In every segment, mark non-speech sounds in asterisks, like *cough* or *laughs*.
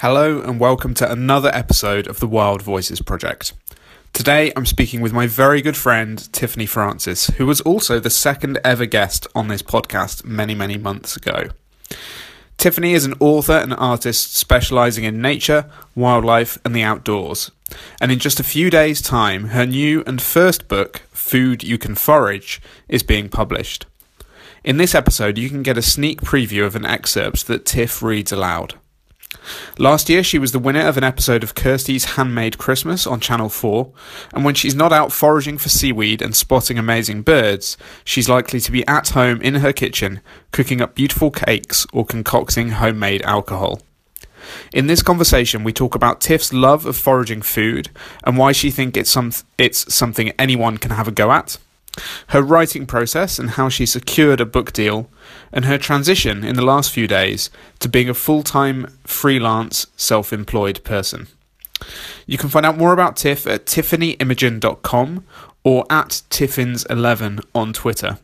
Hello, and welcome to another episode of the Wild Voices Project. Today, I'm speaking with my very good friend Tiffany Francis, who was also the second ever guest on this podcast many, many months ago. Tiffany is an author and artist specializing in nature, wildlife, and the outdoors. And in just a few days' time, her new and first book, Food You Can Forage, is being published. In this episode, you can get a sneak preview of an excerpt that Tiff reads aloud. Last year, she was the winner of an episode of Kirsty's Handmade Christmas on Channel 4, and when she's not out foraging for seaweed and spotting amazing birds, she's likely to be at home in her kitchen, cooking up beautiful cakes or concocting homemade alcohol. In this conversation, we talk about Tiff's love of foraging food and why she thinks it's, some, it's something anyone can have a go at her writing process and how she secured a book deal, and her transition in the last few days to being a full time freelance self employed person. You can find out more about Tiff at tiffanyimogen.com or at tiffins11 on Twitter.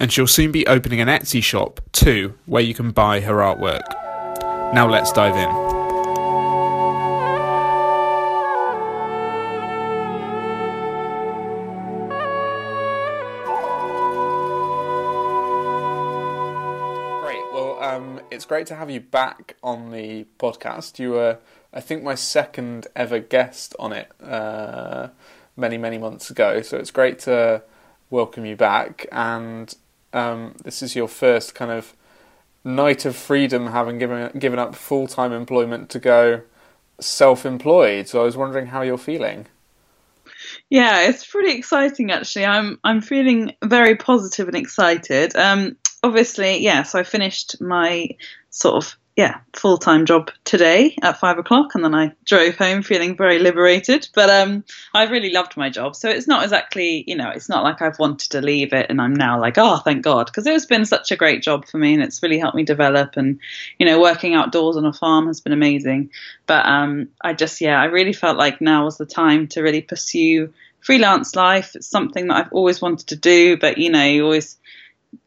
And she'll soon be opening an Etsy shop too, where you can buy her artwork. Now let's dive in. It's great to have you back on the podcast. You were, I think, my second ever guest on it uh, many, many months ago. So it's great to welcome you back. And um, this is your first kind of night of freedom, having given given up full time employment to go self employed. So I was wondering how you're feeling. Yeah, it's pretty exciting actually. I'm I'm feeling very positive and excited. Um, obviously, yeah, so I finished my sort of yeah full time job today at five o'clock, and then I drove home feeling very liberated. But um, I really loved my job, so it's not exactly you know it's not like I've wanted to leave it, and I'm now like oh thank God because it has been such a great job for me, and it's really helped me develop. And you know working outdoors on a farm has been amazing. But um, I just yeah I really felt like now was the time to really pursue freelance life. It's something that I've always wanted to do, but you know you always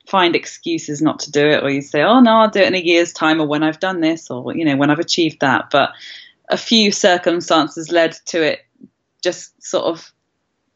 find excuses not to do it, or you say, "Oh no, I'll do it in a year's time, or when I've done this, or you know, when I've achieved that." But a few circumstances led to it just sort of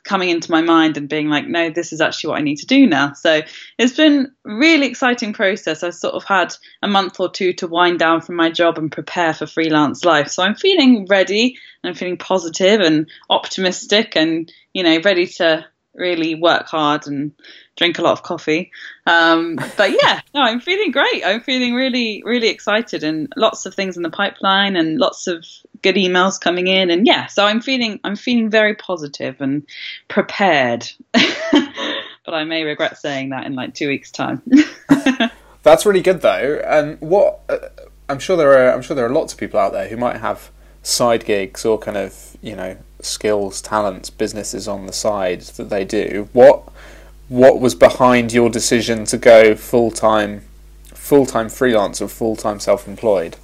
coming into my mind and being like, no, this is actually what I need to do now. So it's been really exciting process. I sort of had a month or two to wind down from my job and prepare for freelance life. So I'm feeling ready and I'm feeling positive and optimistic and, you know, ready to really work hard and drink a lot of coffee. Um, but yeah, *laughs* no, I'm feeling great. I'm feeling really, really excited and lots of things in the pipeline and lots of good emails coming in. And yeah, so I'm feeling, I'm feeling very positive and prepared. *laughs* but I may regret saying that in like two weeks' time. *laughs* That's really good though. And what uh, I'm sure there are, I'm sure there are lots of people out there who might have side gigs or kind of you know skills, talents, businesses on the side that they do. What what was behind your decision to go full time full time freelance or full time self employed?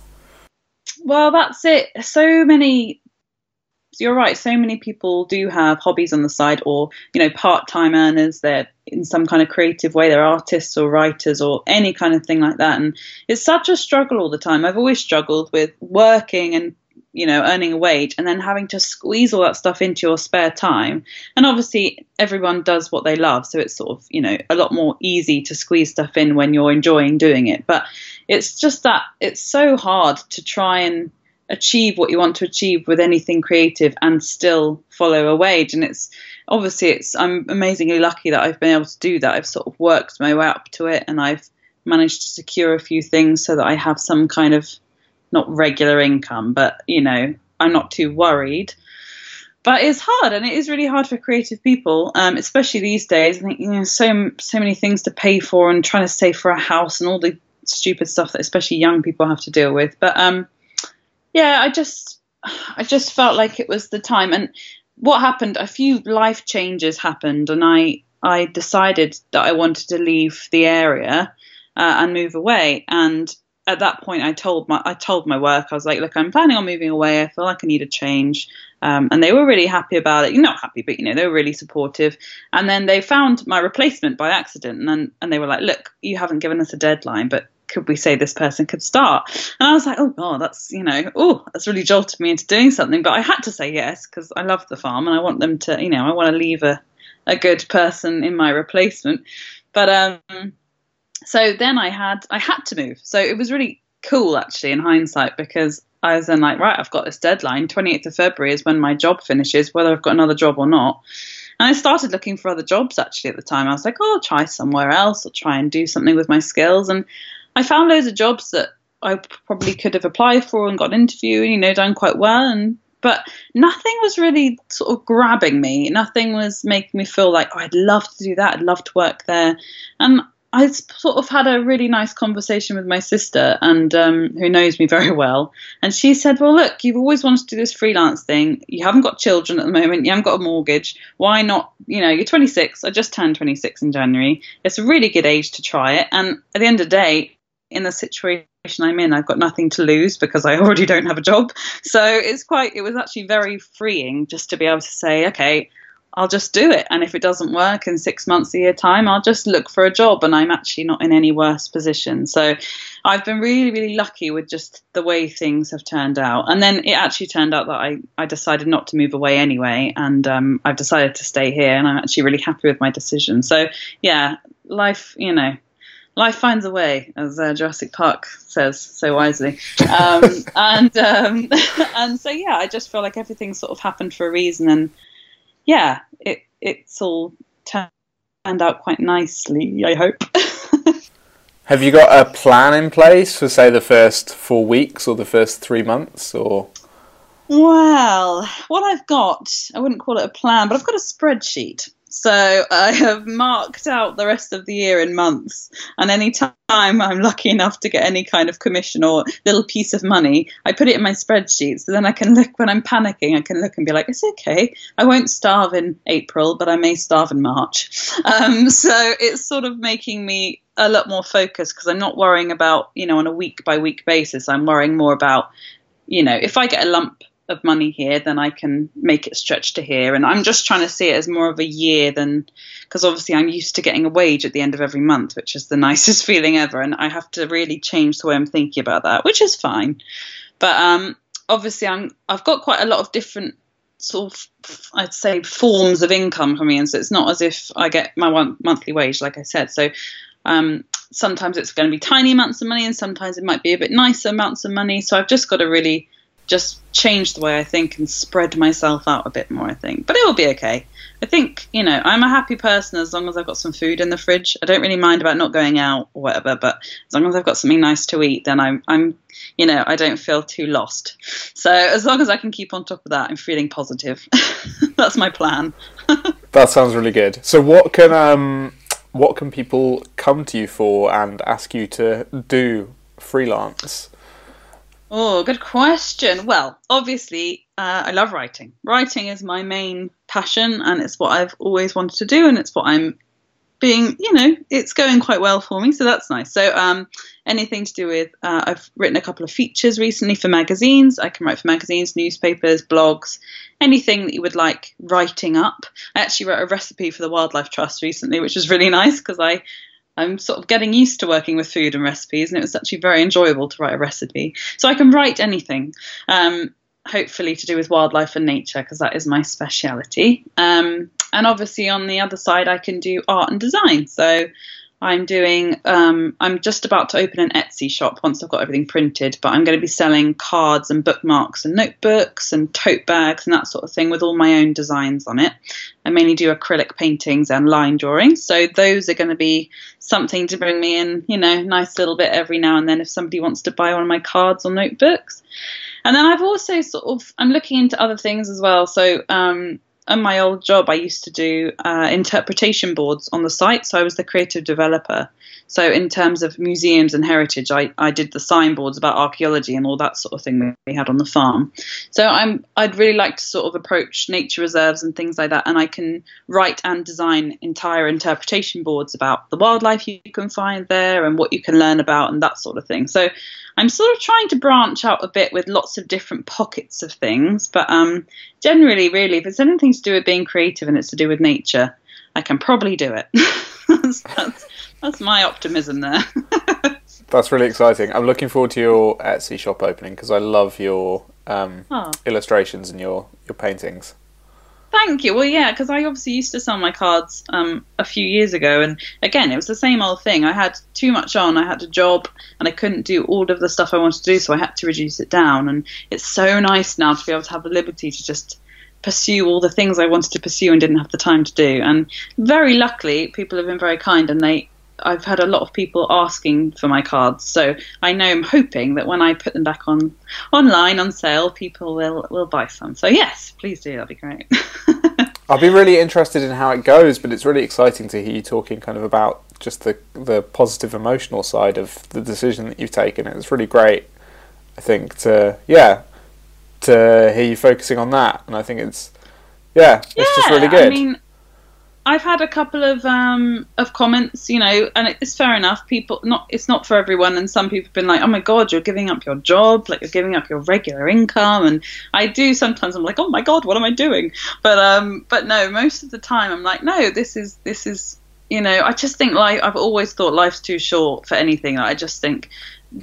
Well, that's it. So many. You're right. So many people do have hobbies on the side, or you know, part-time earners. They're in some kind of creative way. They're artists or writers or any kind of thing like that. And it's such a struggle all the time. I've always struggled with working and you know, earning a wage and then having to squeeze all that stuff into your spare time. And obviously, everyone does what they love. So it's sort of, you know, a lot more easy to squeeze stuff in when you're enjoying doing it. But it's just that it's so hard to try and achieve what you want to achieve with anything creative and still follow a wage. And it's obviously, it's, I'm amazingly lucky that I've been able to do that. I've sort of worked my way up to it and I've managed to secure a few things so that I have some kind of not regular income, but you know, I'm not too worried. But it's hard, and it is really hard for creative people, um, especially these days. I think you know so so many things to pay for, and trying to save for a house, and all the stupid stuff that especially young people have to deal with. But um, yeah, I just I just felt like it was the time. And what happened? A few life changes happened, and I I decided that I wanted to leave the area uh, and move away. And at that point, I told my I told my work I was like, look, I'm planning on moving away. I feel like I need a change, um, and they were really happy about it. Not happy, but you know they were really supportive. And then they found my replacement by accident, and then, and they were like, look, you haven't given us a deadline, but could we say this person could start? And I was like, oh god, that's you know, oh, that's really jolted me into doing something. But I had to say yes because I love the farm and I want them to, you know, I want to leave a a good person in my replacement. But um, so then I had I had to move. So it was really cool actually in hindsight because I was then like, right, I've got this deadline. 28th of February is when my job finishes, whether I've got another job or not. And I started looking for other jobs actually at the time. I was like, oh, I'll try somewhere else. I'll try and do something with my skills. And I found loads of jobs that I probably could have applied for and got an interview and, you know, done quite well. And but nothing was really sort of grabbing me. Nothing was making me feel like, oh, I'd love to do that. I'd love to work there. And I sort of had a really nice conversation with my sister, and um, who knows me *laughs* very well. And she said, "Well, look, you've always wanted to do this freelance thing. You haven't got children at the moment. You haven't got a mortgage. Why not? You know, you're 26. I just turned 26 in January. It's a really good age to try it. And at the end of the day, in the situation I'm in, I've got nothing to lose because I *laughs* already don't have a job. So it's quite. It was actually very freeing just to be able to say, okay." I'll just do it. And if it doesn't work in six months, a year time, I'll just look for a job and I'm actually not in any worse position. So I've been really, really lucky with just the way things have turned out. And then it actually turned out that I, I decided not to move away anyway. And um, I've decided to stay here and I'm actually really happy with my decision. So yeah, life, you know, life finds a way, as uh, Jurassic Park says so wisely. Um, *laughs* and um, *laughs* and so yeah, I just feel like everything sort of happened for a reason, and yeah, it it's all turned out quite nicely. I hope. *laughs* Have you got a plan in place for say the first four weeks or the first three months, or? Well, what I've got, I wouldn't call it a plan, but I've got a spreadsheet. So I have marked out the rest of the year in months, and any time I'm lucky enough to get any kind of commission or little piece of money, I put it in my spreadsheet. So then I can look when I'm panicking. I can look and be like, "It's okay. I won't starve in April, but I may starve in March." *laughs* Um, so it's sort of making me a lot more focused because I'm not worrying about you know on a week by week basis. I'm worrying more about you know if I get a lump of money here, then I can make it stretch to here. And I'm just trying to see it as more of a year than because obviously I'm used to getting a wage at the end of every month, which is the *laughs* nicest feeling ever. And I have to really change the way I'm thinking about that, which is fine. But um, obviously, I'm I've got quite a lot of different sort of I'd say forms of income coming in. So it's not as if I get my one monthly wage, like I said. So um, sometimes it's going to be tiny amounts of money, and sometimes it might be a bit nicer amounts of money. So I've just got to really just change the way I think and spread myself out a bit more, I think. But it will be okay. I think, you know, I'm a happy person as long as I've got some food in the fridge. I don't really mind about not going out or whatever, but as long as I've got something nice to eat, then I'm, I'm you know, I don't feel too lost. So as long as I can keep on top of that, I'm feeling positive. *laughs* That's my plan. *laughs* that sounds really good. So what can um what can people come to you for and ask you to do freelance? Oh, good question. Well, obviously, uh, I love writing. Writing is my main passion, and it's what I've always wanted to do, and it's what I'm being, you know, it's going quite well for me, so that's nice. So, um, anything to do with, uh, I've written a couple of features recently for magazines. I can write for magazines, newspapers, blogs, anything that you would like writing up. I actually wrote a recipe for the Wildlife Trust recently, which was really *laughs* nice because I I'm sort of getting used to working with food and recipes, and it was actually very enjoyable to write a recipe. So I can write anything, um, hopefully to do with wildlife and nature, because that is my speciality. Um, and obviously, on the other side, I can do art and design. So I'm doing, um, I'm just about to open an Etsy shop once I've got everything printed, but I'm going to be selling cards and bookmarks and notebooks and tote bags and that sort of thing with all my own designs on it. I mainly do acrylic paintings and line drawings, so those are going to be something to bring me in, you know, nice little bit every now and then if somebody wants to buy one of my cards or notebooks. And then I've also sort of, I'm looking into other things as well. So, um, in my old job, I used to do uh, interpretation boards on the site. So I was the creative developer. So in terms of museums and heritage, I, I did the signboards about archaeology and all that sort of thing we had on the farm. So I'm I'd really like to sort of approach nature reserves and things like that, and I can write and design entire interpretation boards about the wildlife you can find there and what you can learn about and that sort of thing. So I'm sort of trying to branch out a bit with lots of different pockets of things, but um, generally, really, if it's anything to do with being creative and it's to do with nature, I can probably do it. *laughs* that's, that's, that's my optimism there. *laughs* that's really exciting. I'm looking forward to your Etsy shop opening because I love your um, oh. illustrations and your your paintings. Thank you. Well, yeah, because I obviously used to sell my cards um, a few years ago, and again, it was the same old thing. I had too much on. I had a job, and I couldn't do all of the stuff I wanted to do, so I had to reduce it down. And it's so nice now to be able to have the liberty to just pursue all the things I wanted to pursue and didn't have the time to do. And very luckily, people have been very kind, and they I've had a lot of people asking for my cards, so I know I'm hoping that when I put them back on online on sale, people will will buy some. So yes, please do. That'd be great. *laughs* I'll be really interested in how it goes, but it's really exciting to hear you talking kind of about just the the positive emotional side of the decision that you've taken. It's really great, I think, to yeah, to hear you focusing on that, and I think it's yeah, it's yeah, just really good. I mean, I've had a couple of um, of comments, you know, and it's fair enough. People, not it's not for everyone, and some people have been like, "Oh my God, you're giving up your job, like you're giving up your regular income." And I do sometimes. I'm like, "Oh my God, what am I doing?" But um, but no, most of the time I'm like, "No, this is this is." You know, I just think life. I've always thought life's too short for anything. I just think,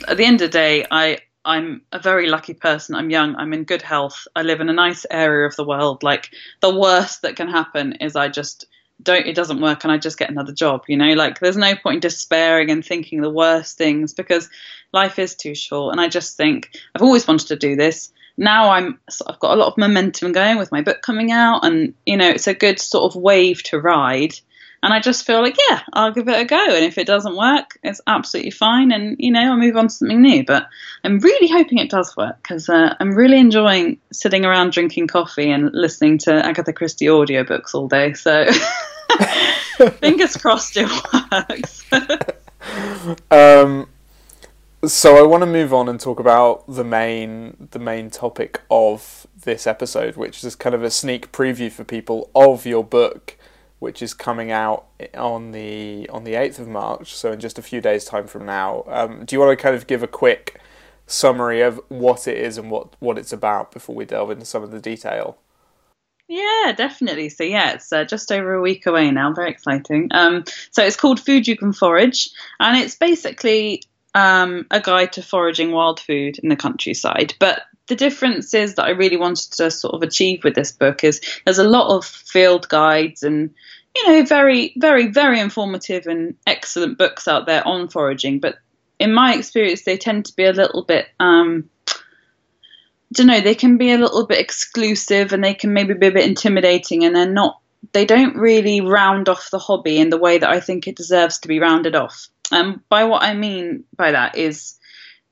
at the end of the day, I I'm a very lucky person. I'm young. I'm in good health. I live in a nice area of the world. Like the worst that can happen is I just don't it doesn't work and I just get another job, you know? Like there's no point in despairing and thinking the worst things because life is too short and I just think I've always wanted to do this. Now I'm I've got a lot of momentum going with my book coming out and you know, it's a good sort of wave to ride. And I just feel like, yeah, I'll give it a go. And if it doesn't work, it's absolutely fine. And, you know, I'll move on to something new. But I'm really hoping it does work because uh, I'm really enjoying sitting around drinking coffee and listening to Agatha Christie audiobooks all day. So *laughs* fingers crossed it works. *laughs* um, so I want to move on and talk about the main the main topic of this episode, which is kind of a sneak preview for people of your book which is coming out on the on the eighth of March, so in just a few days' time from now. Um, do you want to kind of give a quick summary of what it is and what what it's about before we delve into some of the detail? Yeah, definitely. So yeah, it's uh, just over a week away now. Very exciting. Um, so it's called Food You Can Forage, and it's basically um, a guide to foraging wild food in the countryside. But the differences that I really wanted to sort of achieve with this book is there's a lot of field guides and you know very very very informative and excellent books out there on foraging. But in my experience they tend to be a little bit um I don't know they can be a little bit exclusive and they can maybe be a bit intimidating and they're not they don't really round off the hobby in the way that I think it deserves to be rounded off. And um, by what I mean by that is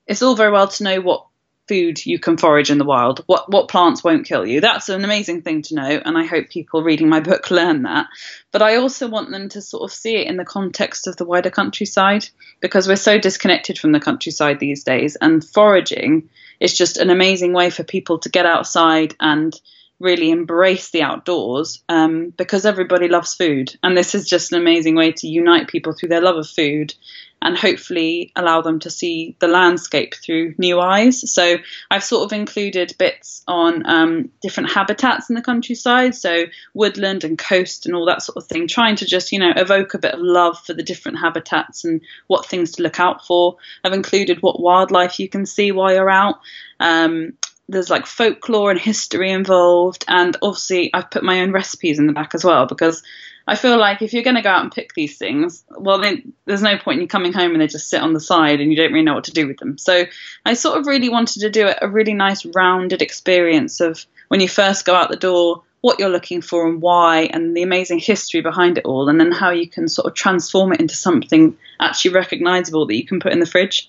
it's all very well to know what food you can forage in the wild, what what plants won't kill you. That's an amazing thing to know, and I hope people reading my book learn that. But I also want them to sort of see it in the context of the wider countryside because we're so disconnected from the countryside these days, and foraging is just an amazing way for people to get outside and really embrace the outdoors um, because everybody loves food. And this is just an amazing way to unite people through their love of food and hopefully allow them to see the landscape through new eyes. So I've sort of included bits on um, different habitats in the countryside, so woodland and coast and all that sort of thing, trying to just, you know, evoke a bit of love for the different habitats and what things to look out for. I've included what wildlife you can see while you're out. Um, there's like folklore and history involved, and obviously I've put my own recipes in the back as well because I feel like if you're going to go out and pick these things, well, then there's no point in you coming home and they just sit on the side and you don't really know what to do with them. So I sort of really wanted to do a really nice rounded experience of when you first go out the door, what you're looking for and why, and the amazing history behind it all, and then how you can sort of transform it into something actually recognizable that you can put in the fridge.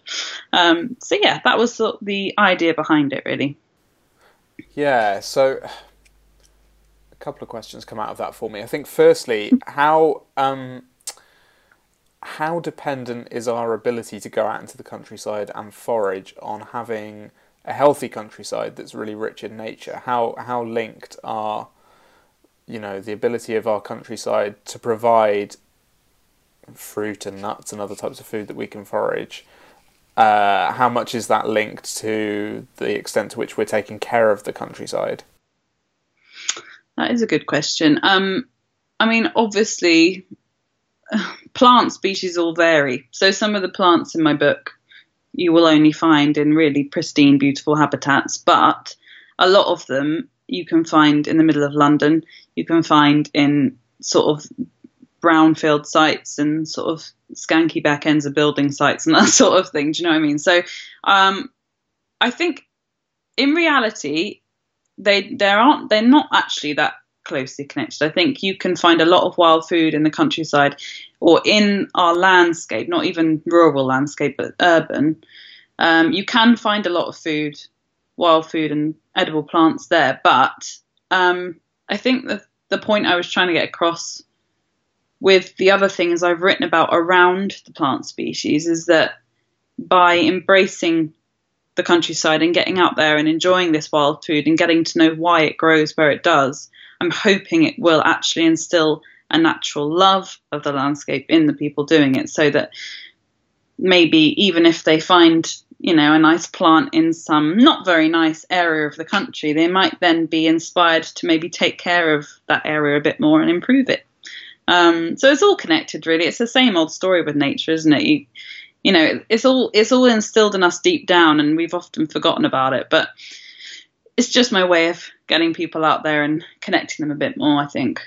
Um, so yeah, that was the idea behind it, really. Yeah. So a couple of questions come out of that for me. I think firstly, how um, how dependent is our ability to go out into the countryside and forage on having a healthy countryside that's really rich in nature? How how linked are you know the ability of our countryside to provide fruit and nuts and other types of food that we can forage? Uh, how much is that linked to the extent to which we're taking care of the countryside? That is a good question. Um, I mean, obviously, *sighs* plant species all vary. So some of the plants in my book you will only find in really pristine, beautiful habitats, but a lot of them you can find in the middle of London. You can find in sort of brownfield sites and sort of skanky back ends of building sites and *laughs* that sort of thing. Do you know what I mean? So um, I think in reality they there aren't they're not actually that closely connected. I think you can find a lot of wild food in the countryside or in our landscape, not even rural landscape, but urban. Um, you can find a lot of food, wild food, and edible plants there. But um, I think the the point I was trying to get across with the other things I've written about around the plant species is that by embracing the countryside and getting out there and enjoying this wild food and getting to know why it grows where it does, I'm hoping it will actually instill a natural love of the landscape in the people doing it so that maybe even if they find you know a nice plant in some not very nice area of the country they might then be inspired to maybe take care of that area a bit more and improve it. Um, so it's all connected really. It's the same old story with nature isn't it? You, you know it's all it's all instilled in us deep down and we've often forgotten about it but it's just my way of getting people out there and connecting them a bit more i think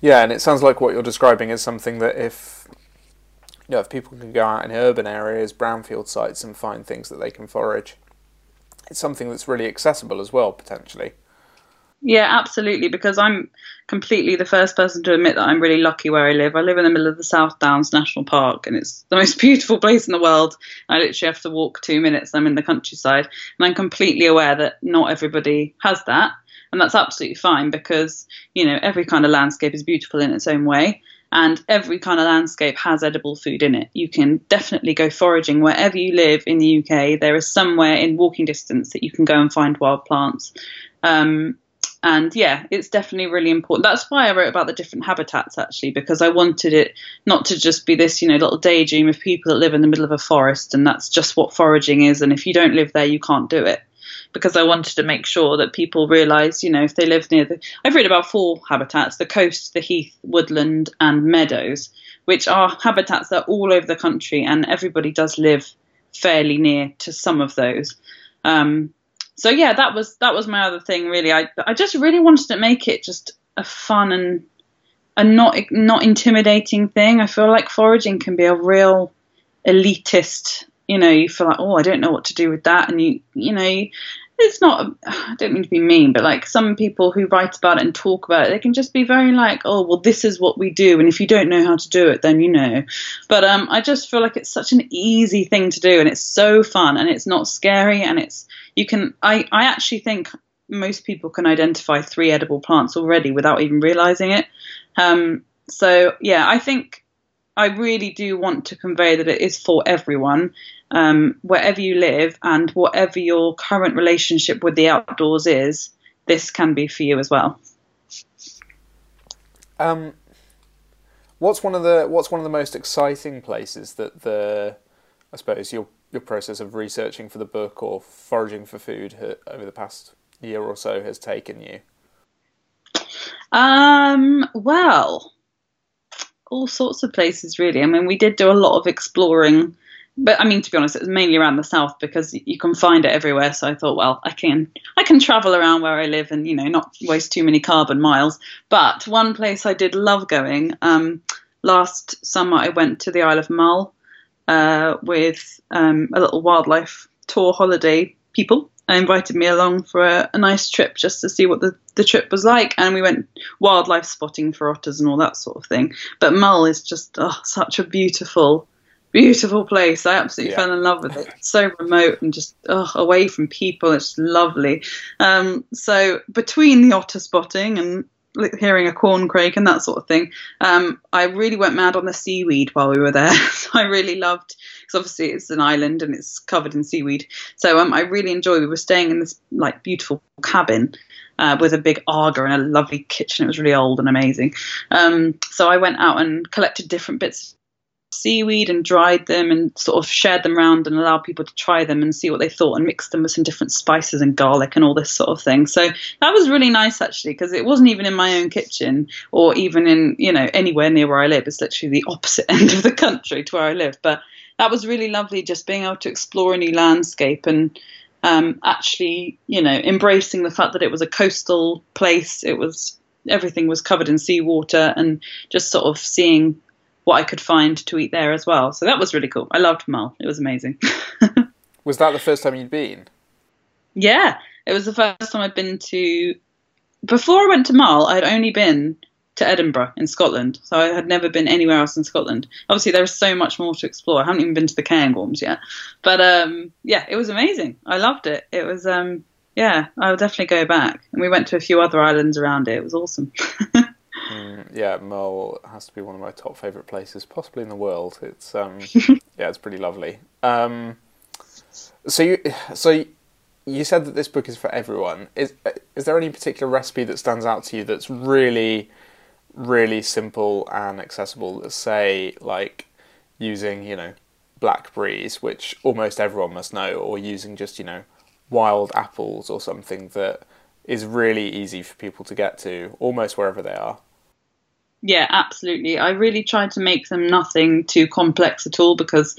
yeah, and it sounds like what you're describing is something that if you know, if people can go out in urban areas, brownfield sites, and find things that they can forage, it's something that's really accessible as well, potentially. Yeah, absolutely. Because I'm completely the first person to admit that I'm really lucky where I live. I live in the middle of the South Downs National Park, and it's the most *laughs* beautiful place in the world. I literally have to walk two minutes. I'm in the countryside, and I'm completely aware that not everybody has that and that's absolutely fine because you know every kind of landscape is beautiful in its own way and every kind of landscape has edible food in it you can definitely go foraging wherever you live in the uk there is somewhere in walking distance that you can go and find wild plants um, and yeah it's definitely really important that's why i wrote about the different habitats actually because i wanted it not to just be this you know little daydream of people that live in the middle of a forest and that's just what foraging is and if you don't live there you can't do it because I wanted to make sure that people realise, you know, if they live near the. I've read about four habitats the coast, the heath, woodland, and meadows, which are habitats that are all over the country, and everybody does live fairly near to some of those. Um, so yeah, that was that was my other thing. Really, I I just really wanted to make it just a fun and a not not intimidating thing. I feel like foraging can be a real elitist you know, you feel like, oh, I don't know what to do with that, and you, you know, it's not. I don't mean to be mean, but like some people who write about it and talk about it, they can just be very like, oh, well, this is what we do, and if you don't know how to do it, then you know. But um, I just feel like it's such an easy thing to do, and it's so fun, and it's not scary, and it's you can. I I actually think most people can identify three edible plants already without even realizing it. Um, so yeah, I think I really do want to convey that it is for everyone, um, wherever you live and whatever your current relationship with the outdoors is, this can be for you as well. Um, what's one of the what's one of the most exciting places that the I suppose your your process of researching for the book or foraging for food over the past year or so has taken you? Um, well, all sorts of places really. I mean, we did do a lot of exploring but I mean, to be honest, it was mainly around the south because you can find it everywhere. So I thought, well, I can I can travel around where I live and you know not waste too many carbon miles. But one place I did love going. Um, last summer, I went to the Isle of Mull uh, with um, a little wildlife tour holiday people. I invited me along for a, a, nice trip just to see what the, the trip was like. And we went wildlife spotting for otters and all that sort of thing. But Mull is just oh, such a beautiful beautiful place. I absolutely yeah. fell in love with it. It's so remote and just oh, away from people. It's lovely. Um, so between the otter spotting and hearing a corn corncrake and that sort of thing, um, I really went mad on the seaweed while we were there. *laughs* so I really loved because obviously it's an island and it's covered in seaweed. So um, I really enjoyed. We were staying in this like beautiful cabin. Uh, with a big Aga and a lovely kitchen. It was really old and amazing. Um, so I went out and collected different bits seaweed and dried them and sort of shared them around and allowed people to try them and see what they thought and mixed them with some different spices and garlic and all this sort of thing. So that was really nice actually because it wasn't even in my own kitchen or even in, you know, anywhere near where I live. It's literally the *laughs* opposite end of the country to where I live. But that was really lovely just being able to explore a new landscape and um, actually, you know, embracing the fact that it was a coastal place. It was everything was covered in seawater and just sort of seeing what I could find to eat there as well. So that was really cool. I loved Mull. It was amazing. *laughs* was that the first time you'd been? Yeah, it was the first time I'd been to. Before I went to Mull, I'd only been to Edinburgh in Scotland, so I had never been anywhere else in Scotland. Obviously, there is so much more to explore. I haven't even been to the Cairngorms yet, but um, yeah, it was amazing. I loved it. It was um, yeah, I would definitely go back. And we went to a few other islands around it. It was awesome. *laughs* Mm, yeah, Mull has to be one of my top favourite places, possibly in the world. It's um, *laughs* yeah, it's pretty lovely. Um, so you, so you said that this book is for everyone. Is is there any particular recipe that stands out to you that's really, really simple and accessible? Let's say like using you know blackberries, which almost everyone must know, or using just you know wild apples or something that is really easy for people to get to almost wherever they are. Yeah, absolutely. I really tried to make them nothing too complex at all because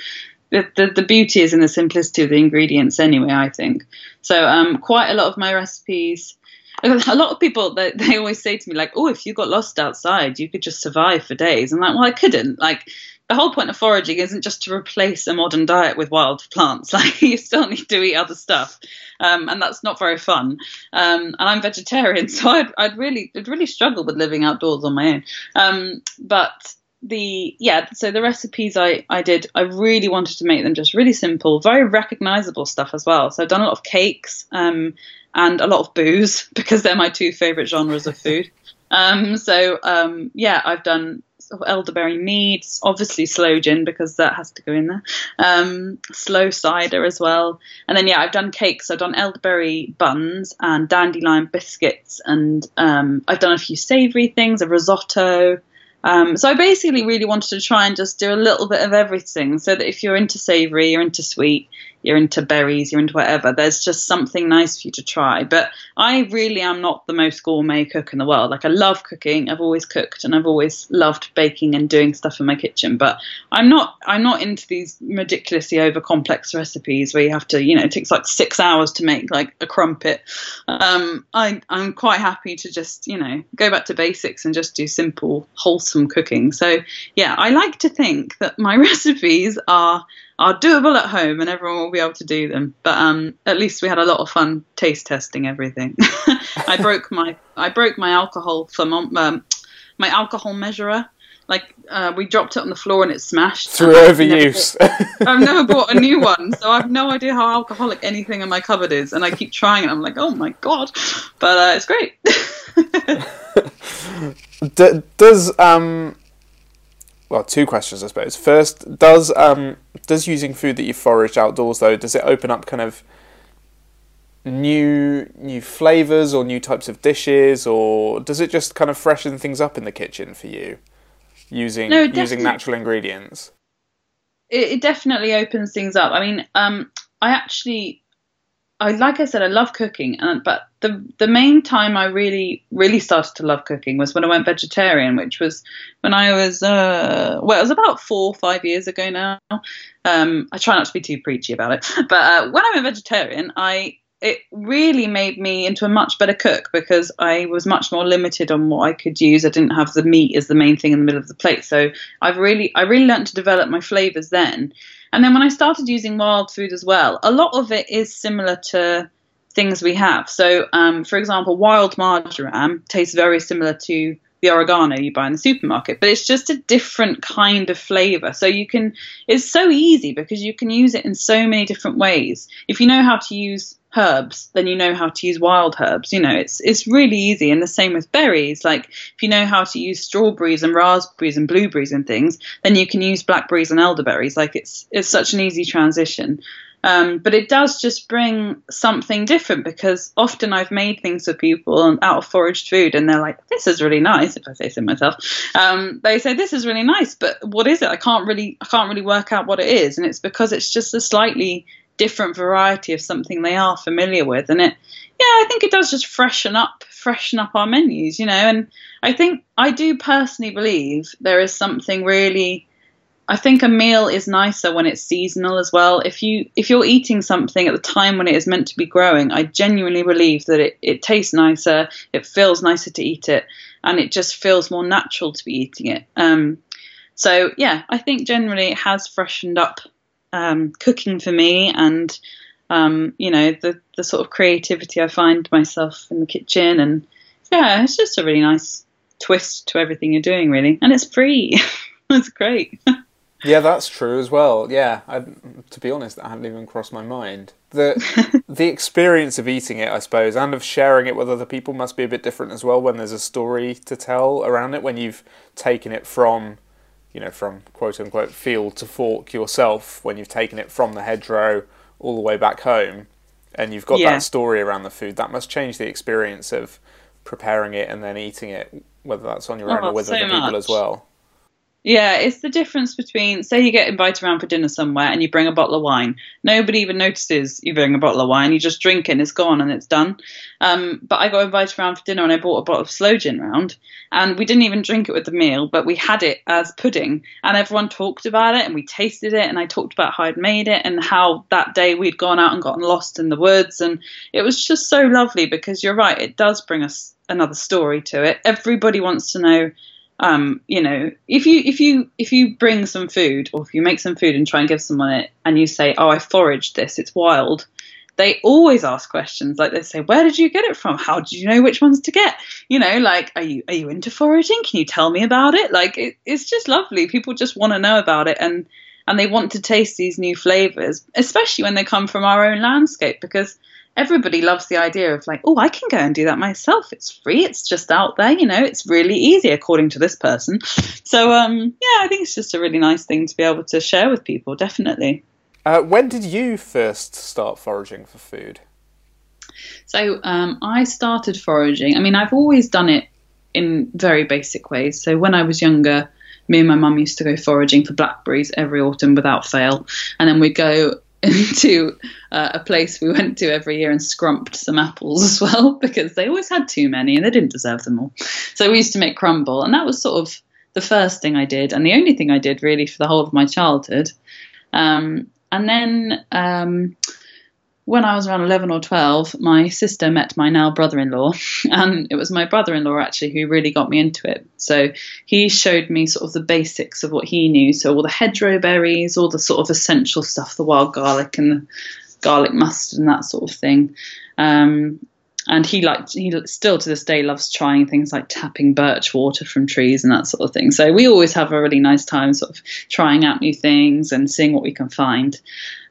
the, the, the, beauty is in the simplicity of the ingredients anyway, I think. So um, quite a lot of my recipes, a lot of people, they, they always say to me like, oh, if you got lost outside, you could just survive for days. I'm like, well, I couldn't. Like the whole point of foraging isn't just to replace a modern diet with wild plants. *laughs* Like you still need to eat other stuff, um, and that's not very fun. Um, and I'm vegetarian, *laughs* so I'd, I'd, really, I'd really struggle with living outdoors on my own. Um, but the yeah, so the recipes I I did, I really wanted to make them just really simple, very recognizable stuff as well. So I've done a lot of cakes um, and a lot of booze *laughs* because they're my two favorite genres of food. Um, so um, yeah, I've done elderberry meads, obviously sloe gin because that has to go in there. Um, sloe cider as well, and then yeah, I've done cakes. I've done elderberry buns and dandelion biscuits, and um, I've done a few savoury things, a risotto. Um, so I basically really wanted to try and just do a little bit of everything, so that if you're into savoury, you're into sweet, you're into berries, you're into whatever. There's just something nice for you to try. But I really am not the most gourmet cook in the world. Like I love cooking. I've always cooked and I've always loved baking and doing stuff in my kitchen. But I'm not I'm not into these ridiculously over complex recipes where you have to, you know, it takes like six hours to make like a crumpet. Um, I I'm quite happy to just, you know, go back to basics and just do simple, wholesome cooking. So yeah, I like to think that my *laughs* recipes are are doable at home and everyone will be able to do them. But um, at least we had a lot of fun taste testing everything. *laughs* I broke my I broke my alcohol thermom- um, my alcohol measurer. Like uh, we dropped it on the floor and it smashed. Through overuse. I've never bought a new one, so I've no idea how alcoholic anything in my cupboard is, and I keep trying it. I'm like, oh my god, but uh, it's great. *laughs* *laughs* D- does um well, two questions, I suppose. First, does um, does using food that you forage outdoors though does it open up kind of new new flavors or new types of dishes, or does it just kind of freshen things up in the kitchen for you using no, using natural ingredients? It, it definitely opens things up. I mean, um, I actually I like I said, I love cooking, and, but the the main time I really really started to love cooking was when I went vegetarian, which was when I was uh, well, it was about four or five years ago now. Um, I try not to be too preachy about it, *laughs* but uh, when I went vegetarian, I it really made me into a much better cook because I was much more limited on what I could use. I didn't have the meat as the main thing in the middle of the plate, so I've really I really learned to develop my flavors then. And then when I started using wild food as well, a lot of it is similar to things we have. So, um, for example, wild marjoram tastes very similar to the oregano you buy in the supermarket, but it's just a different kind of flavor. So you can, it's so easy because you can use it in so many different ways. If you know how to use herbs, then you know how to use wild herbs. You know, it's it's really easy. And the same with berries. Like if you know how to use strawberries and raspberries and blueberries and things, then you can use blackberries and elderberries. Like it's it's such an easy transition. Um, but it does just bring something different because often I've made things for people out of foraged food and they're like, this is really nice. If I say so myself, um, they say this is really nice, but what is it? I can't really, I can't really work out what it is. And it's because it's just a slightly different variety of something they are familiar with. And it, yeah, I think it does just freshen up, freshen up our menus, you know. And I think I do personally believe there is something really I think a meal is nicer when it's seasonal as well. If you if you're eating something at the time when it is meant to be growing, I genuinely believe that it, it tastes nicer, it feels nicer to eat it, and it just feels more natural to be eating it. Um, so yeah, I think generally it has freshened up um, cooking for me, and um, you know the the sort of creativity I find myself in the kitchen, and yeah, it's just a really nice twist to everything you're doing, really, and it's free. *laughs* it's great. *laughs* Yeah, that's true as well. Yeah, I, to be honest, that hadn't even crossed my mind. The *laughs* the experience of eating it, I suppose, and of sharing it with other people must be a bit different as well. When there's a story to tell around it, when you've taken it from, you know, from quote unquote field to fork yourself, when you've taken it from the hedgerow all the way back home, and you've got yeah. that story around the food, that must change the experience of preparing it and then eating it, whether that's on your oh, own oh, or with so other people much. as well. Yeah, it's the difference between say you get invited around for dinner somewhere and you bring a bottle of wine. Nobody even notices you bring a bottle of wine. You just drink it and it's gone and it's done. Um, but I got invited around for dinner and I bought a bottle of sloe gin round and we didn't even drink it with the meal, but we had it as pudding and everyone talked about it and we tasted it and I talked about how I'd made it and how that day we'd gone out and gotten lost in the woods and it was just so lovely because you're right, it does bring us another story to it. Everybody wants to know um, you know, if you if you if you bring some food or if you make some food and try and give someone it and you say, "Oh, I foraged this. It's wild." They always ask questions like they say, "Where did you get it from? How did you know which ones to get?" You know, like, "Are you are you into foraging? Can you tell me about it?" Like, it, it's just lovely. People just want to know about it and and they want to taste these new flavors, especially when they come from our own landscape because everybody loves the idea of like, oh, I can go and do that myself. It's free. It's just out there. You know, it's really easy according to this person. So, um, yeah, I think it's just a really nice thing to be able to share with people. Definitely. Uh, when did you first start foraging for food? So um, I started foraging. I mean, I've always done it in very basic ways. So when I was younger, me and my mum used to go foraging for blackberries every autumn without fail, and then we'd go *laughs* into uh, a place we went to every year and scrumped some apples *laughs* as well because they always had too many and they didn't deserve them all. So we used to make crumble, and that was sort of the first thing I did and the only thing I did really for the whole of my childhood. Um, and then um, when I was around 11 or 12, my sister met my now brother in law, *laughs* and it was my brother in law actually who really got me into it. So he showed me sort of the basics of what he knew. So all the hedgerow berries, all the sort of essential stuff, the wild garlic and the garlic mustard and that sort of thing. Um, and he liked he still to this day loves trying things like tapping birch water from trees and that sort of thing so we always have a really nice time sort of trying out new things and seeing what we can find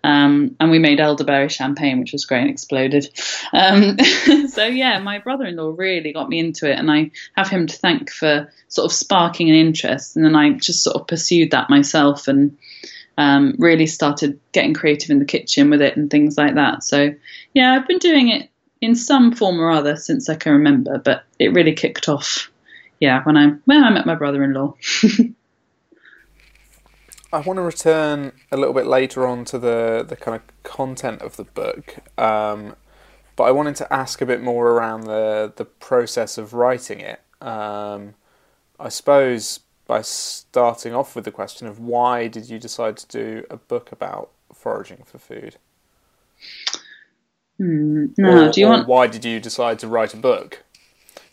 um, and we made elderberry champagne which was great and exploded. Um, *laughs* so yeah my brother-in-law really got me into it and i have him to thank for sort of sparking an interest. And then i just sort of pursued that myself and um, really started getting creative in the kitchen with it and things like that. So yeah i've been doing it in some form or other since I can remember, but it really kicked off, yeah, when I when I met my brother-in-law. *laughs* I want to return a little bit later on to the the kind of content of the book, um, but I wanted to ask a bit more around the the process of writing it. Um, I suppose by starting off with the question of why did you decide to do a book about foraging for food? Mm, no, or, do you want? Why did you decide to write a book?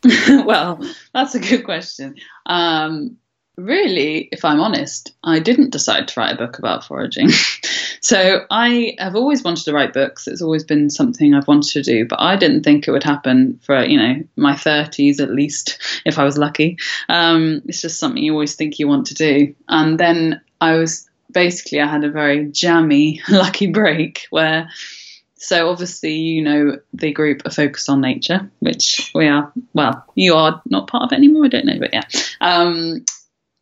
*laughs* well, that's a good question. Um, really, if I'm honest, I didn't decide to write a book about foraging. *laughs* so I have always wanted to write books. It's always been something I've wanted to do, but I didn't think it would happen for you know my 30s at least, *laughs* if I was lucky. Um, it's just something you always think you want to do, and then I was basically I had a very jammy *laughs* lucky break where so obviously, you know, the group A Focus on Nature, which we are. Well, you are not part of it anymore. I don't know, but yeah, um,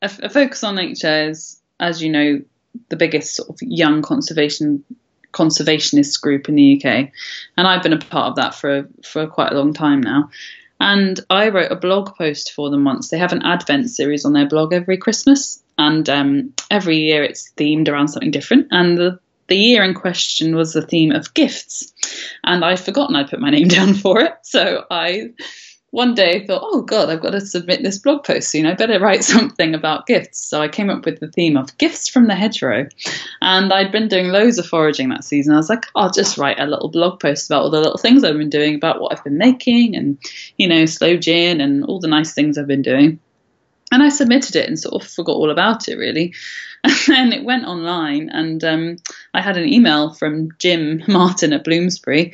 a, focus on nature is, as you know, the biggest sort of young conservation conservationist group in the UK, and I've been a part of that for for quite a long time now. And I wrote a blog post for them once. They have an Advent series on their blog every Christmas, and um, every year it's themed around something different. And the the year in question was the theme of gifts, and I'd forgotten I'd put my name *laughs* down for it. So I one day I thought, oh God, I've got to submit this blog post soon. I better write *laughs* something about gifts. So I came up with the theme of gifts from the hedgerow. And I'd been doing loads of foraging that season. I was like, I'll just write a little blog post about all the little things I've been doing, about what I've been making and, you know, sloe gin and all the nice things I've been doing. And I submitted it and sort of forgot all about it really. *laughs* And then it went online, and um, I had an email from Jim Martin at Bloomsbury,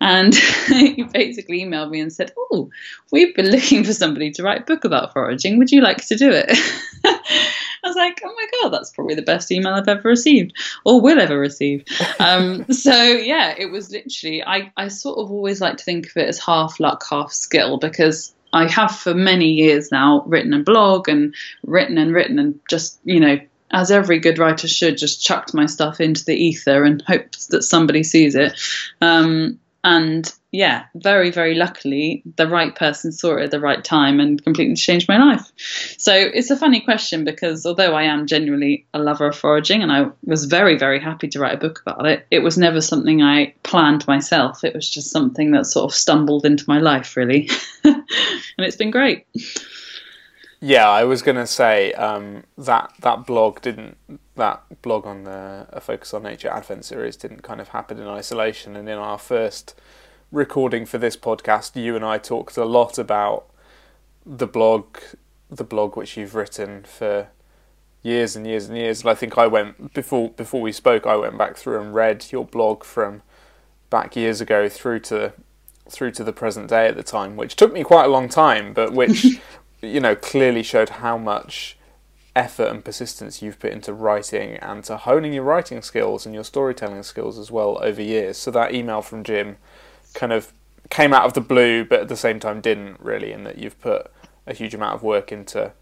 and *laughs* he basically emailed me and said, Oh, we've been looking for somebody to write a book about foraging. Would you like to do it? *laughs* I was like, Oh my God, that's probably the best email I've ever received or will ever receive. *laughs* Um, so, yeah, it was literally, I, I sort of always like to think of it as half luck, half skill because I have for many years now written a blog and written and written and just, you know, as every good writer should, just chucked my stuff into the ether and hoped that somebody sees it. Um, and yeah, very, very luckily, the right person saw it at the right time and completely changed my life. So it's a funny question because although I am genuinely a lover of foraging and I was very, very happy to write a book about it, it was never something I planned myself. It was just something that sort of stumbled into my life, really. *laughs* and it's been great. Yeah, I was going to say um, that that blog didn't that blog on the a focus on nature Advent series didn't kind of happen in isolation. And in our first recording for this podcast, you and I talked a lot about the blog, the blog which you've written for years and years and years. And I think I went before before we spoke, I went back through and read your blog from back years ago through to through to the present day at the time, which took me quite a long time, but which *laughs* you know, clearly showed how much effort and persistence you've put into writing and to honing your writing skills and your storytelling skills as well over years. So that email from Jim kind of came out of the blue, but at the same time didn't really, in that you've put a huge amount of work into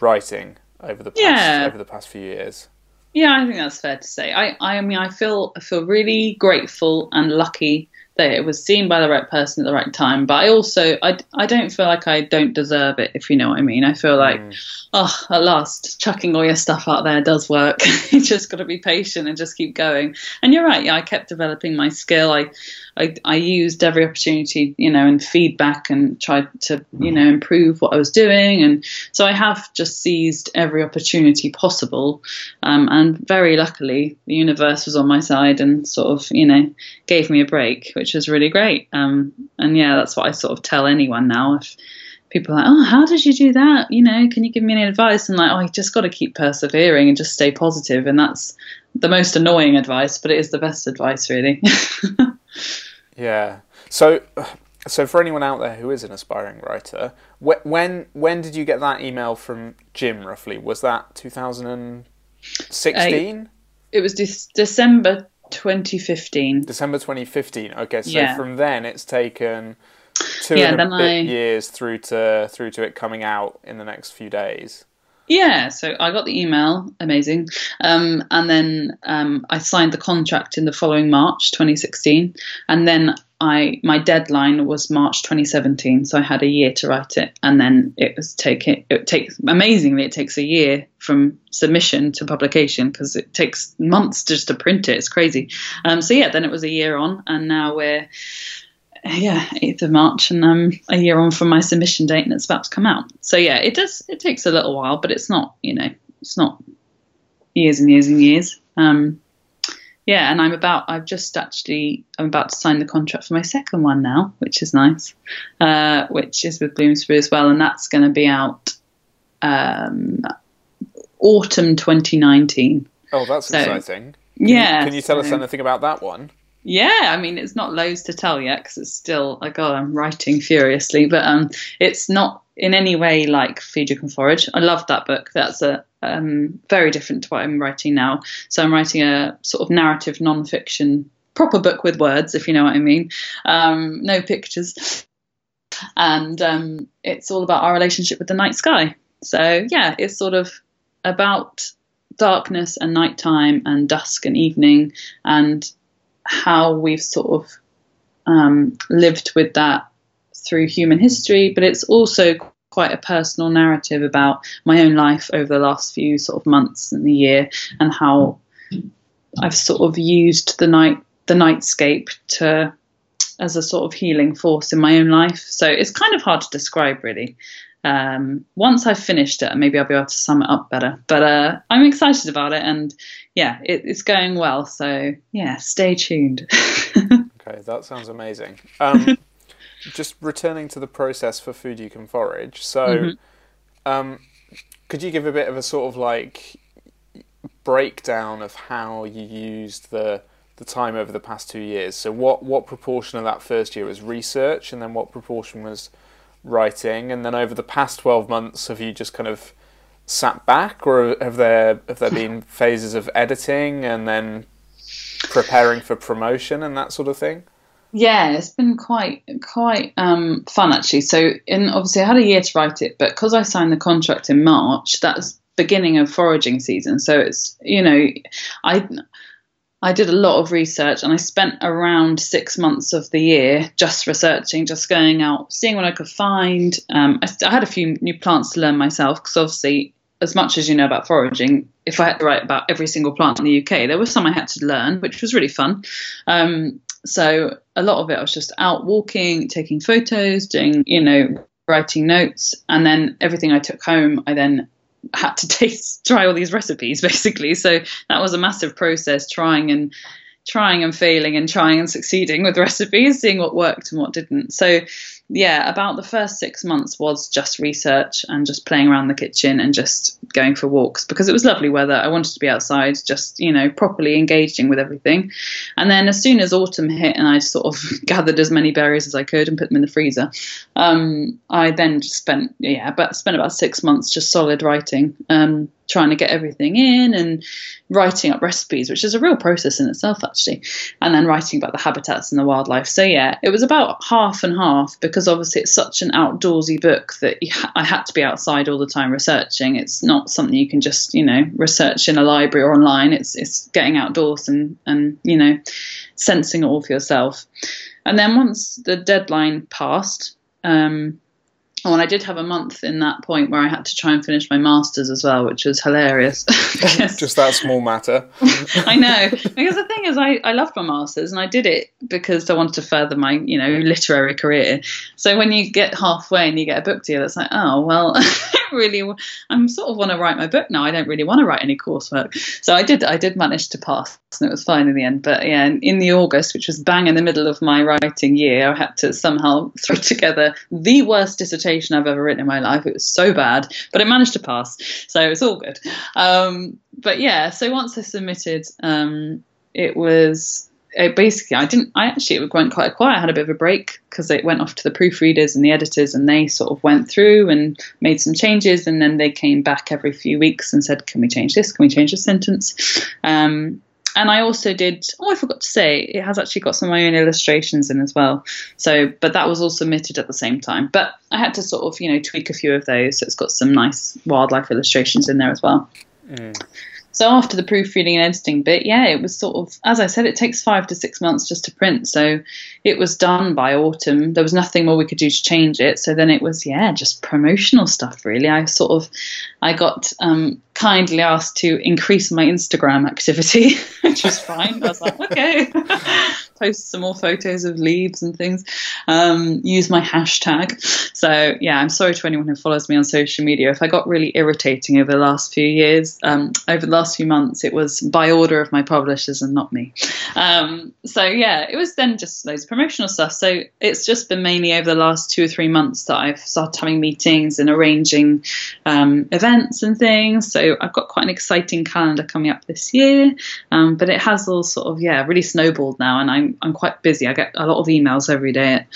writing over the past, yeah. over the past few years. Yeah, I think that's fair to say. I, I mean, I feel I feel really grateful and lucky that it was seen by the right person at the right time. But I also I, I don't feel like I don't deserve it, if you know what I mean. I feel like, mm. oh, at last, chucking all your stuff out there does work. *laughs* you just got to be patient and just keep going. And you're right. Yeah, I kept developing my skill. I I, I used every opportunity, you know, and feedback and tried to, you know, improve what I was doing. And so I have just seized every opportunity possible. Um, and very luckily, the universe was on my side and sort of, you know, gave me a break, which was really great. Um, and yeah, that's what I sort of tell anyone now. If people are like, oh, how did you do that? You know, can you give me any advice? And like, oh, you just got to keep persevering and just stay positive. And that's the most annoying advice, but it is the best advice, really. *laughs* Yeah. So, so for anyone out there who is an aspiring writer, when when did you get that email from Jim? Roughly, was that 2016? Uh, it was de- December 2015. December 2015. Okay, so yeah. from then it's taken two yeah, and a bit I... years through to through to it coming out in the next few days. Yeah, so I got the email, amazing, um, and then um, I signed the contract in the following March 2016, and then I my deadline was March 2017, so I had a year to write it, and then it was taking it takes amazingly it takes a year from submission to publication because it takes months just to print it. It's crazy. Um, so yeah, then it was a year on, and now we're yeah, 8th of March, and I'm a year on from my submission date, and it's about to come out. So yeah, it does. It takes a little while, but it's not. You know, it's not years and years and years. Um, yeah, and I'm about. I've just actually. I'm about to sign the contract for my second one now, which is nice. Uh, which is with Bloomsbury as well, and that's going to be out um, autumn 2019. Oh, that's so, exciting. Can yeah. You, can you tell so, us anything about that one? Yeah, I mean, it's not loads to tell yet because it's still, like, oh, I'm writing furiously, but um, it's not in any way like Food You Can Forage. I love that book. That's a um, very different to what I'm writing now. So I'm writing a sort of narrative non-fiction proper book with words, if you know what I mean. Um, no pictures, and um, it's all about our relationship with the night sky. So yeah, it's sort of about darkness and nighttime and dusk and evening and how we've sort of um, lived with that through human history, but it's also quite a personal narrative about my own life over the last few sort of months and the year and how I've sort of used the night the nightscape to as a sort of healing force in my own life. So it's kind of hard to describe really. Um, once I've finished it, maybe I'll be able to sum it up better. But uh, I'm excited about it, and yeah, it, it's going well. So yeah, stay tuned. *laughs* okay, that sounds amazing. Um, *laughs* just returning to the process for food you can forage. So, mm-hmm. um, could you give a bit of a sort of like breakdown of how you used the the time over the past two years? So, what what proportion of that first year was research, and then what proportion was writing, and then over the past twelve months, have you just kind of sat back, or have there have there been *laughs* phases of editing and then preparing for promotion and that sort of thing? Yeah, it's been quite quite um, fun actually. So, in obviously, I had a year to write it, but because I signed the contract in March, that's beginning of foraging season. So it's you know, I I did a lot of research and I spent around six months of the year just researching, just going out, seeing what I could find. Um, I, I, had a few new plants to learn myself because obviously, as much as you know about foraging, if I had to write about every single plant in the UK, there was some I had to learn, which was really fun. Um, so a lot of it I was just out walking, taking photos, doing, you know, writing notes, and then everything I took home, I then had to *laughs* taste try all these recipes basically. So that was a massive process trying and trying and failing and trying and succeeding with *laughs* recipes seeing what worked and what didn't. So yeah, about the first six months was just research and just playing around the kitchen and just going for walks because it was lovely weather. I wanted to be outside, just, you know, properly engaging with everything. And then as soon as autumn hit and I sort of *laughs* gathered as many berries as I could and put them in the freezer, um, I then just spent, yeah, but spent about six months just solid writing. Um, trying to get everything in and writing up recipes, which is a real process in itself, actually, and then writing about the habitats and the wildlife. So, yeah, it was about half and half because obviously it's such an outdoorsy book that I had to be outside all the time researching. It's not something you can just, you know, research in a library or online. It's, it's getting outdoors and, and, you know, sensing it all for yourself. And then once the deadline passed, um, Oh, and I did have a month in that point where I had to try and finish my masters as well, which was hilarious. *laughs* Just that small matter. *laughs* I know, because the thing is, I, I loved my masters and I did it because I wanted to further my you know literary career. So when you get halfway and you get a book deal, it's like, oh well, *laughs* really, I'm sort of want to write my book now. I don't really want to write any coursework. So I did, I did manage to pass, and it was fine in the end. But yeah, in the August, which was bang in the middle of my writing year, I had to somehow throw together the worst dissertation I've ever written in my life. It was so bad, but I managed to pass, so it's all good. Um, but yeah, so once I submitted, um, it was it basically I didn't I actually it went quite quiet. I had a bit of a break because it went off to the proofreaders and the editors and they sort of went through and made some changes and then they came back every few weeks and said, Can we change this? Can we change this sentence? Um, and I also did oh I forgot to say it has actually got some of my own illustrations in as well. So but that was all submitted at the same time. But I had to sort of, you know, tweak a few of those. So it's got some nice wildlife illustrations in there as well. Mm. So after the proofreading and editing bit, yeah, it was sort of, as I said, it takes five to six months just to print. So it was done by autumn. There was nothing more we could do to change it. So then it was, yeah, just promotional stuff, really. I sort of, I got um, kindly asked to increase my Instagram activity, *laughs* which was fine. I was like, okay, *laughs* post some more photos of leaves and things, um, use my hashtag. So, yeah, I'm sorry to anyone who follows me on social media. If I got really irritating over the last few years, um, over the last few months, it was by order of my publishers and not me. Um, so, yeah, it was then just loads of promotional stuff. So, it's just been mainly over the last two or three months that I've started having meetings and arranging um, events and things. So, I've got quite an exciting calendar coming up this year, um, but it has all sort of yeah really snowballed now, and I'm I'm quite busy. I get a lot of emails every day.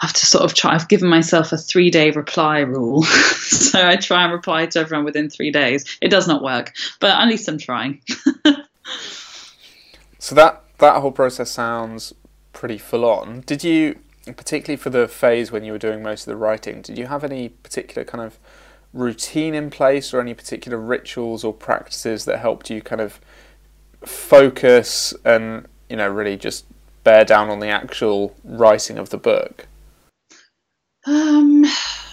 I have to sort of try. I've given myself a three day reply rule, *laughs* so I try and reply to everyone within three days. It does not work, but at least I'm trying. *laughs* so that that whole process sounds pretty full on. Did you, particularly for the phase when you were doing most of the writing, did you have any particular kind of routine in place or any particular rituals or practices that helped you kind of focus and you know really just bear down on the actual writing of the book? Um,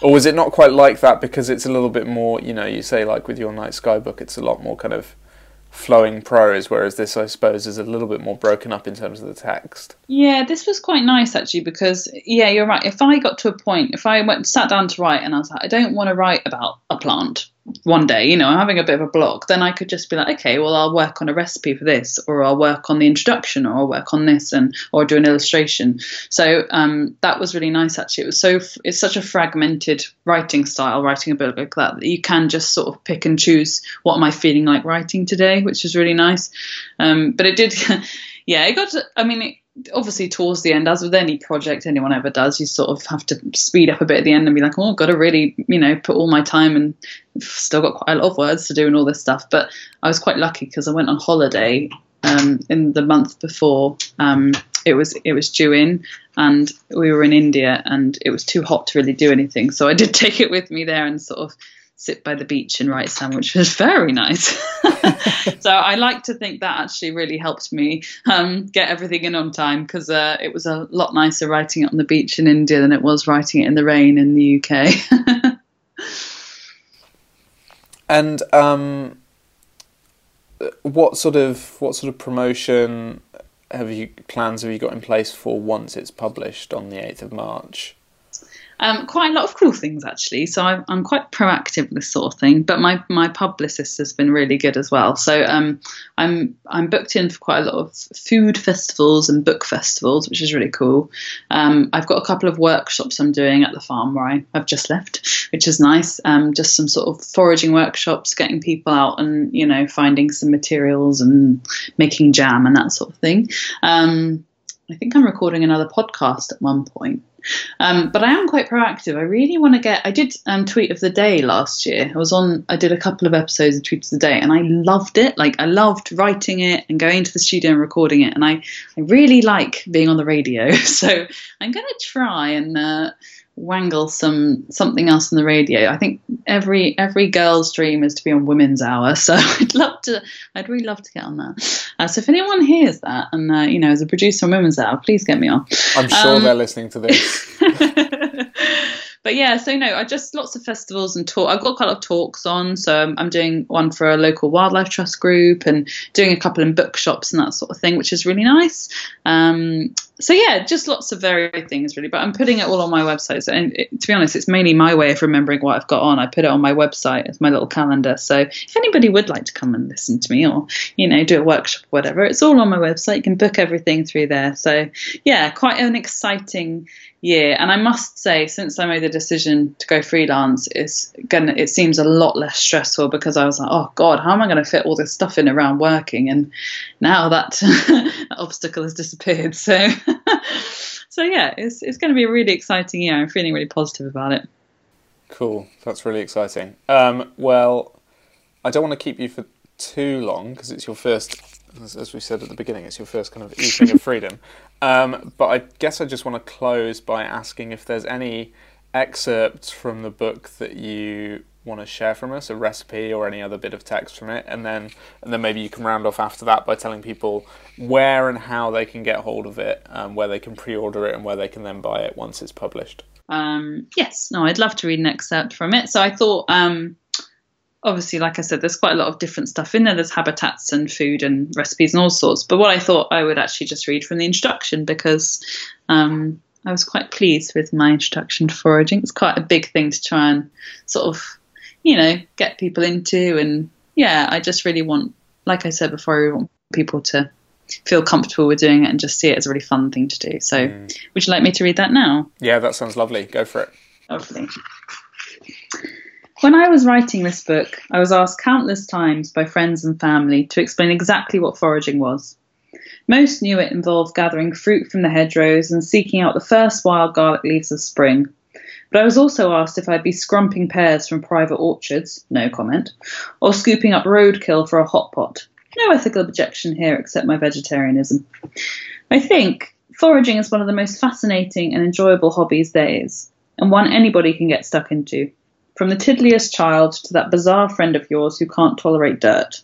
or was it not quite like that because it's a little bit more, you know, you say like with your Night Sky book, it's a lot more kind of flowing prose, whereas this, I suppose, is a little bit more broken up in terms of the text. Yeah, this was quite nice actually because yeah, you're right. If I got to a point, if I went sat down to write and I was like, I don't want to write about a plant one day, you know, I'm having a bit of a block, then I could just be like, okay, well, I'll work on a recipe for this, or I'll work on the introduction, or I'll work on this, and or do an illustration. So um, that was really nice actually. It was so it's such a fragmented writing style, writing a book like that, that you can just sort of pick and choose what am I feeling like writing today, which is really nice. Um, but it did, *laughs* yeah, it got. To, I mean. It, obviously towards the end, as with any project anyone ever does, you sort of have to speed up a bit at the end and be like, oh, I've got to really, you know, put all my time and still got quite a lot of words to do and all this stuff. But I was quite lucky because I went on holiday um, in the month before um, it was it was due in, and we were in India, and it was too hot to really do anything. So I did *laughs* take it with me there and sort of sit by the beach and write some, which was very nice. *laughs* so I like to think that actually really helped me um, get everything in on time because uh, it was a lot nicer writing it on the beach in India than it was writing it in the rain in the UK. *laughs* and um, what sort of what sort of promotion have you plans have you got in place for once it's published on the eighth of March? Um, quite a lot of cool things actually. So I'm, I'm, quite proactive with this sort of thing. But my my publicist has been really good as well. So um, I'm I'm booked in for quite a lot of food festivals and book festivals, which is really cool. Um, I've got a couple of workshops I'm doing at the farm where I, have just left, which is nice. Um, just some sort of foraging workshops, getting people out and you know finding some materials and making jam and that sort of thing. Um, I think I'm recording another podcast at one point. Um, but I am quite proactive. I really want to get. I did um, tweet of the day last year. I was on. I did a couple of episodes of tweet of the day, and I loved it. Like I loved writing it and going to the studio and recording it. And I, I really like being on the radio. *laughs* So I'm going to try and uh, wangle some something else on the radio. I think every every girl's dream is to be on Women's Hour, *laughs* so I'd love to. I'd really love to get on that. Uh, so if anyone hears that and uh, you know as a producer on Women's Hour, please get me on. I'm sure um, they're listening to this. *laughs* *laughs* but yeah, so no, I just lots of festivals and talk. I've got quite a lot of talks on. So I'm doing one for a local wildlife trust group and doing a couple in bookshops and that sort of thing, which is really nice. Um, so yeah, just lots of varied things really. But I'm putting it all on my website. And it, to be honest, it's mainly my way of remembering what I've got on. I put it on my website as my little calendar. So if anybody would like to come and listen to me or you know do a workshop, or whatever, it's all on my website. You can book everything through there. So yeah, quite an exciting year. And I must say, since I made the decision to go freelance, it's gonna it seems a lot less stressful because I was like, oh God, how am I going to fit all this stuff in around working? And now that, *laughs* that *laughs* obstacle has disappeared. So *laughs* so yeah, it's it's going to be a really exciting year. I'm feeling really positive about it. Cool, that's really exciting. Um, well, I don't want to keep you for too long because it's your first as we said at the beginning, it's your first kind of evening of *laughs* freedom. Um, but I guess I just want to close by asking if there's any excerpts from the book that you want to share from us, a recipe or any other bit of text from it, and then and then maybe you can round off after that by telling people where and how they can get hold of it, um, where they can pre-order it, and where they can then buy it once it's published. Um, yes, no, I'd love to read an excerpt from it. So I thought um, obviously, like I said, there's quite a lot of different stuff in there. There's habitats and food and recipes and all sorts. But what I thought I would actually just read from the introduction because um, I was quite pleased with my introduction to foraging. It's quite a big thing to try and sort of, you know, get people into. And yeah, I just really want, like I said before, I want people to feel comfortable with doing it and just see it as a really fun thing to do. So, mm. would you like me to read that now? Yeah, that sounds lovely. Go for it. Lovely. When I was writing this book, I was asked countless times by friends and family to explain exactly what foraging was. Most knew it involved gathering fruit from the hedgerows and seeking out the first wild garlic leaves of spring. But I was also asked if I'd be scrumping pears from private orchards, no comment, or scooping up roadkill for a hot pot. No ethical objection here except my vegetarianism. I think foraging is one of the most fascinating and enjoyable hobbies there is, and one anybody can get stuck into. from the tiddliest child to that bizarre friend of yours who can't tolerate dirt.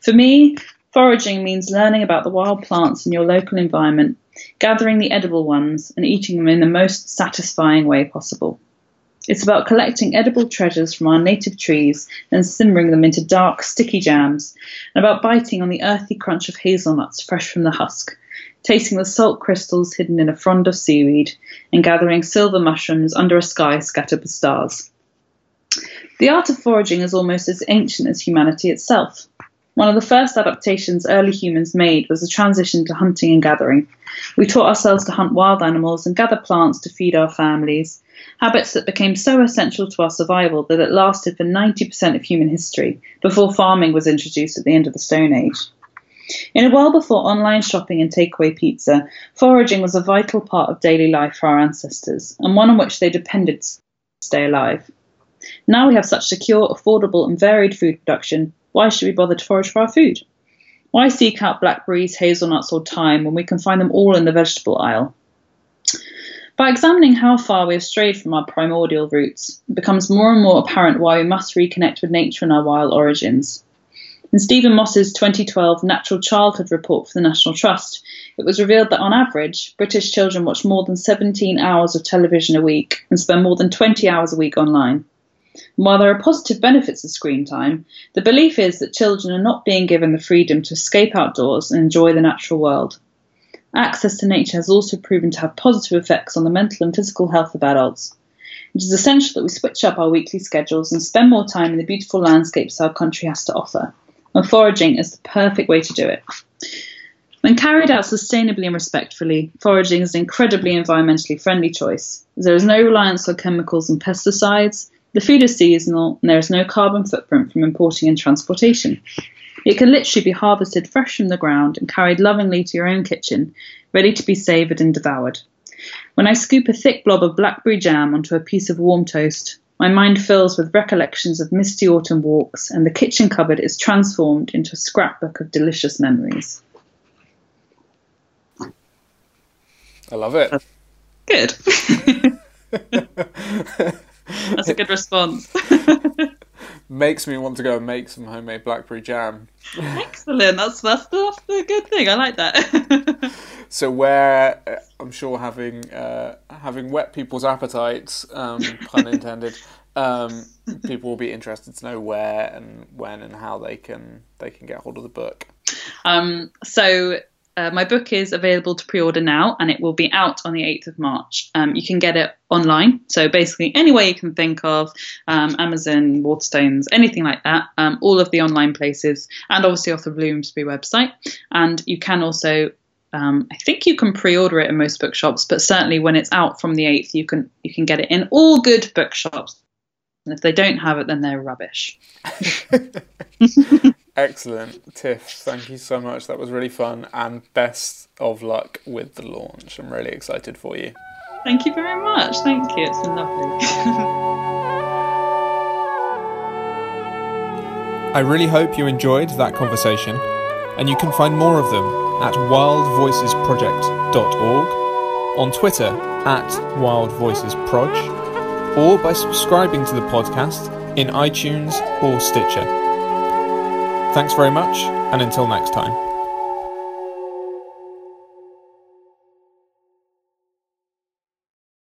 For me, foraging means learning about the wild plants in your local environment, gathering the edible ones, and eating them in the most satisfying way possible. It's about collecting edible treasures from our native trees and simmering them into dark, sticky jams, and about biting on the earthy crunch of hazelnuts fresh from the husk, tasting the salt crystals hidden in a frond of seaweed, and gathering silver mushrooms under a sky scattered with stars. The art of foraging is almost as ancient as humanity itself. One of the first adaptations early humans made was the transition to hunting and gathering. We taught ourselves to hunt wild animals and gather plants to feed our families, habits that became so essential to our survival that it lasted for 90% of human history before farming was introduced at the end of the Stone Age. In a world before online shopping and takeaway pizza, foraging was a vital part of daily life for our ancestors, and one on which they depended to stay alive. Now we have such secure, affordable, and varied food production, why should we bother to forage for our food? Why seek out blackberries, hazelnuts, or thyme when we can find them all in the vegetable aisle? By examining how far we have strayed from our primordial roots, it becomes more and more apparent why we must reconnect with nature and our wild origins. In Stephen Moss's 2012 Natural Childhood Report for the National Trust, it was revealed that on average, British children watch more than 17 hours of television a week and spend more than 20 hours a week online. And while there are positive benefits of screen time, the belief is that children are not being given the freedom to escape outdoors and enjoy the natural world. Access to nature has also proven to have positive effects on the mental and physical health of adults. It is essential that we switch up our weekly schedules and spend more time in the beautiful landscapes our country has to offer, and foraging is the perfect way to do it. When carried out sustainably and respectfully, foraging is an incredibly environmentally friendly choice. There is no reliance on chemicals and pesticides, the food is seasonal and there is no carbon footprint from importing and transportation. It can literally be harvested fresh from the ground and carried lovingly to your own kitchen, ready to be savoured and devoured. When I scoop a thick blob of blackberry jam onto a piece of warm toast, my mind fills with recollections of misty autumn walks, and the kitchen cupboard is transformed into a scrapbook of delicious memories. I love it. Good. *laughs* That's a good response. *laughs* Makes me want to go and make some homemade blackberry jam. Excellent. That's that's the, that's the good thing. I like that. *laughs* so where uh, I'm sure having uh, having whet people's appetites, um, pun *laughs* intended, um, people will be interested to know where and when and how they can they can get hold of the book. Um, so uh, my book is available to pre-order now, and it will be out on the 8th of March. Um, you can get it online, so basically any way you can think of, um, Amazon, Waterstones, anything like that. Um, all of the online places, and obviously off the Bloomsbury website. And you can also, um, I think you can pre-order it in most bookshops, but certainly when it's out from the 8th, you can you can get it in all good bookshops. And if they don't have it, then they're rubbish. *laughs* *laughs* Excellent. Tiff, thank you so much. That was really fun and best of luck with the launch. I'm really excited for you. Thank you very much. Thank you. It's lovely. *laughs* I really hope you enjoyed that conversation, and you can find more of them at wildvoicesproject.org, on Twitter at wildvoicesproj, or by subscribing to the podcast in iTunes or Stitcher. Thanks very much, and until next time.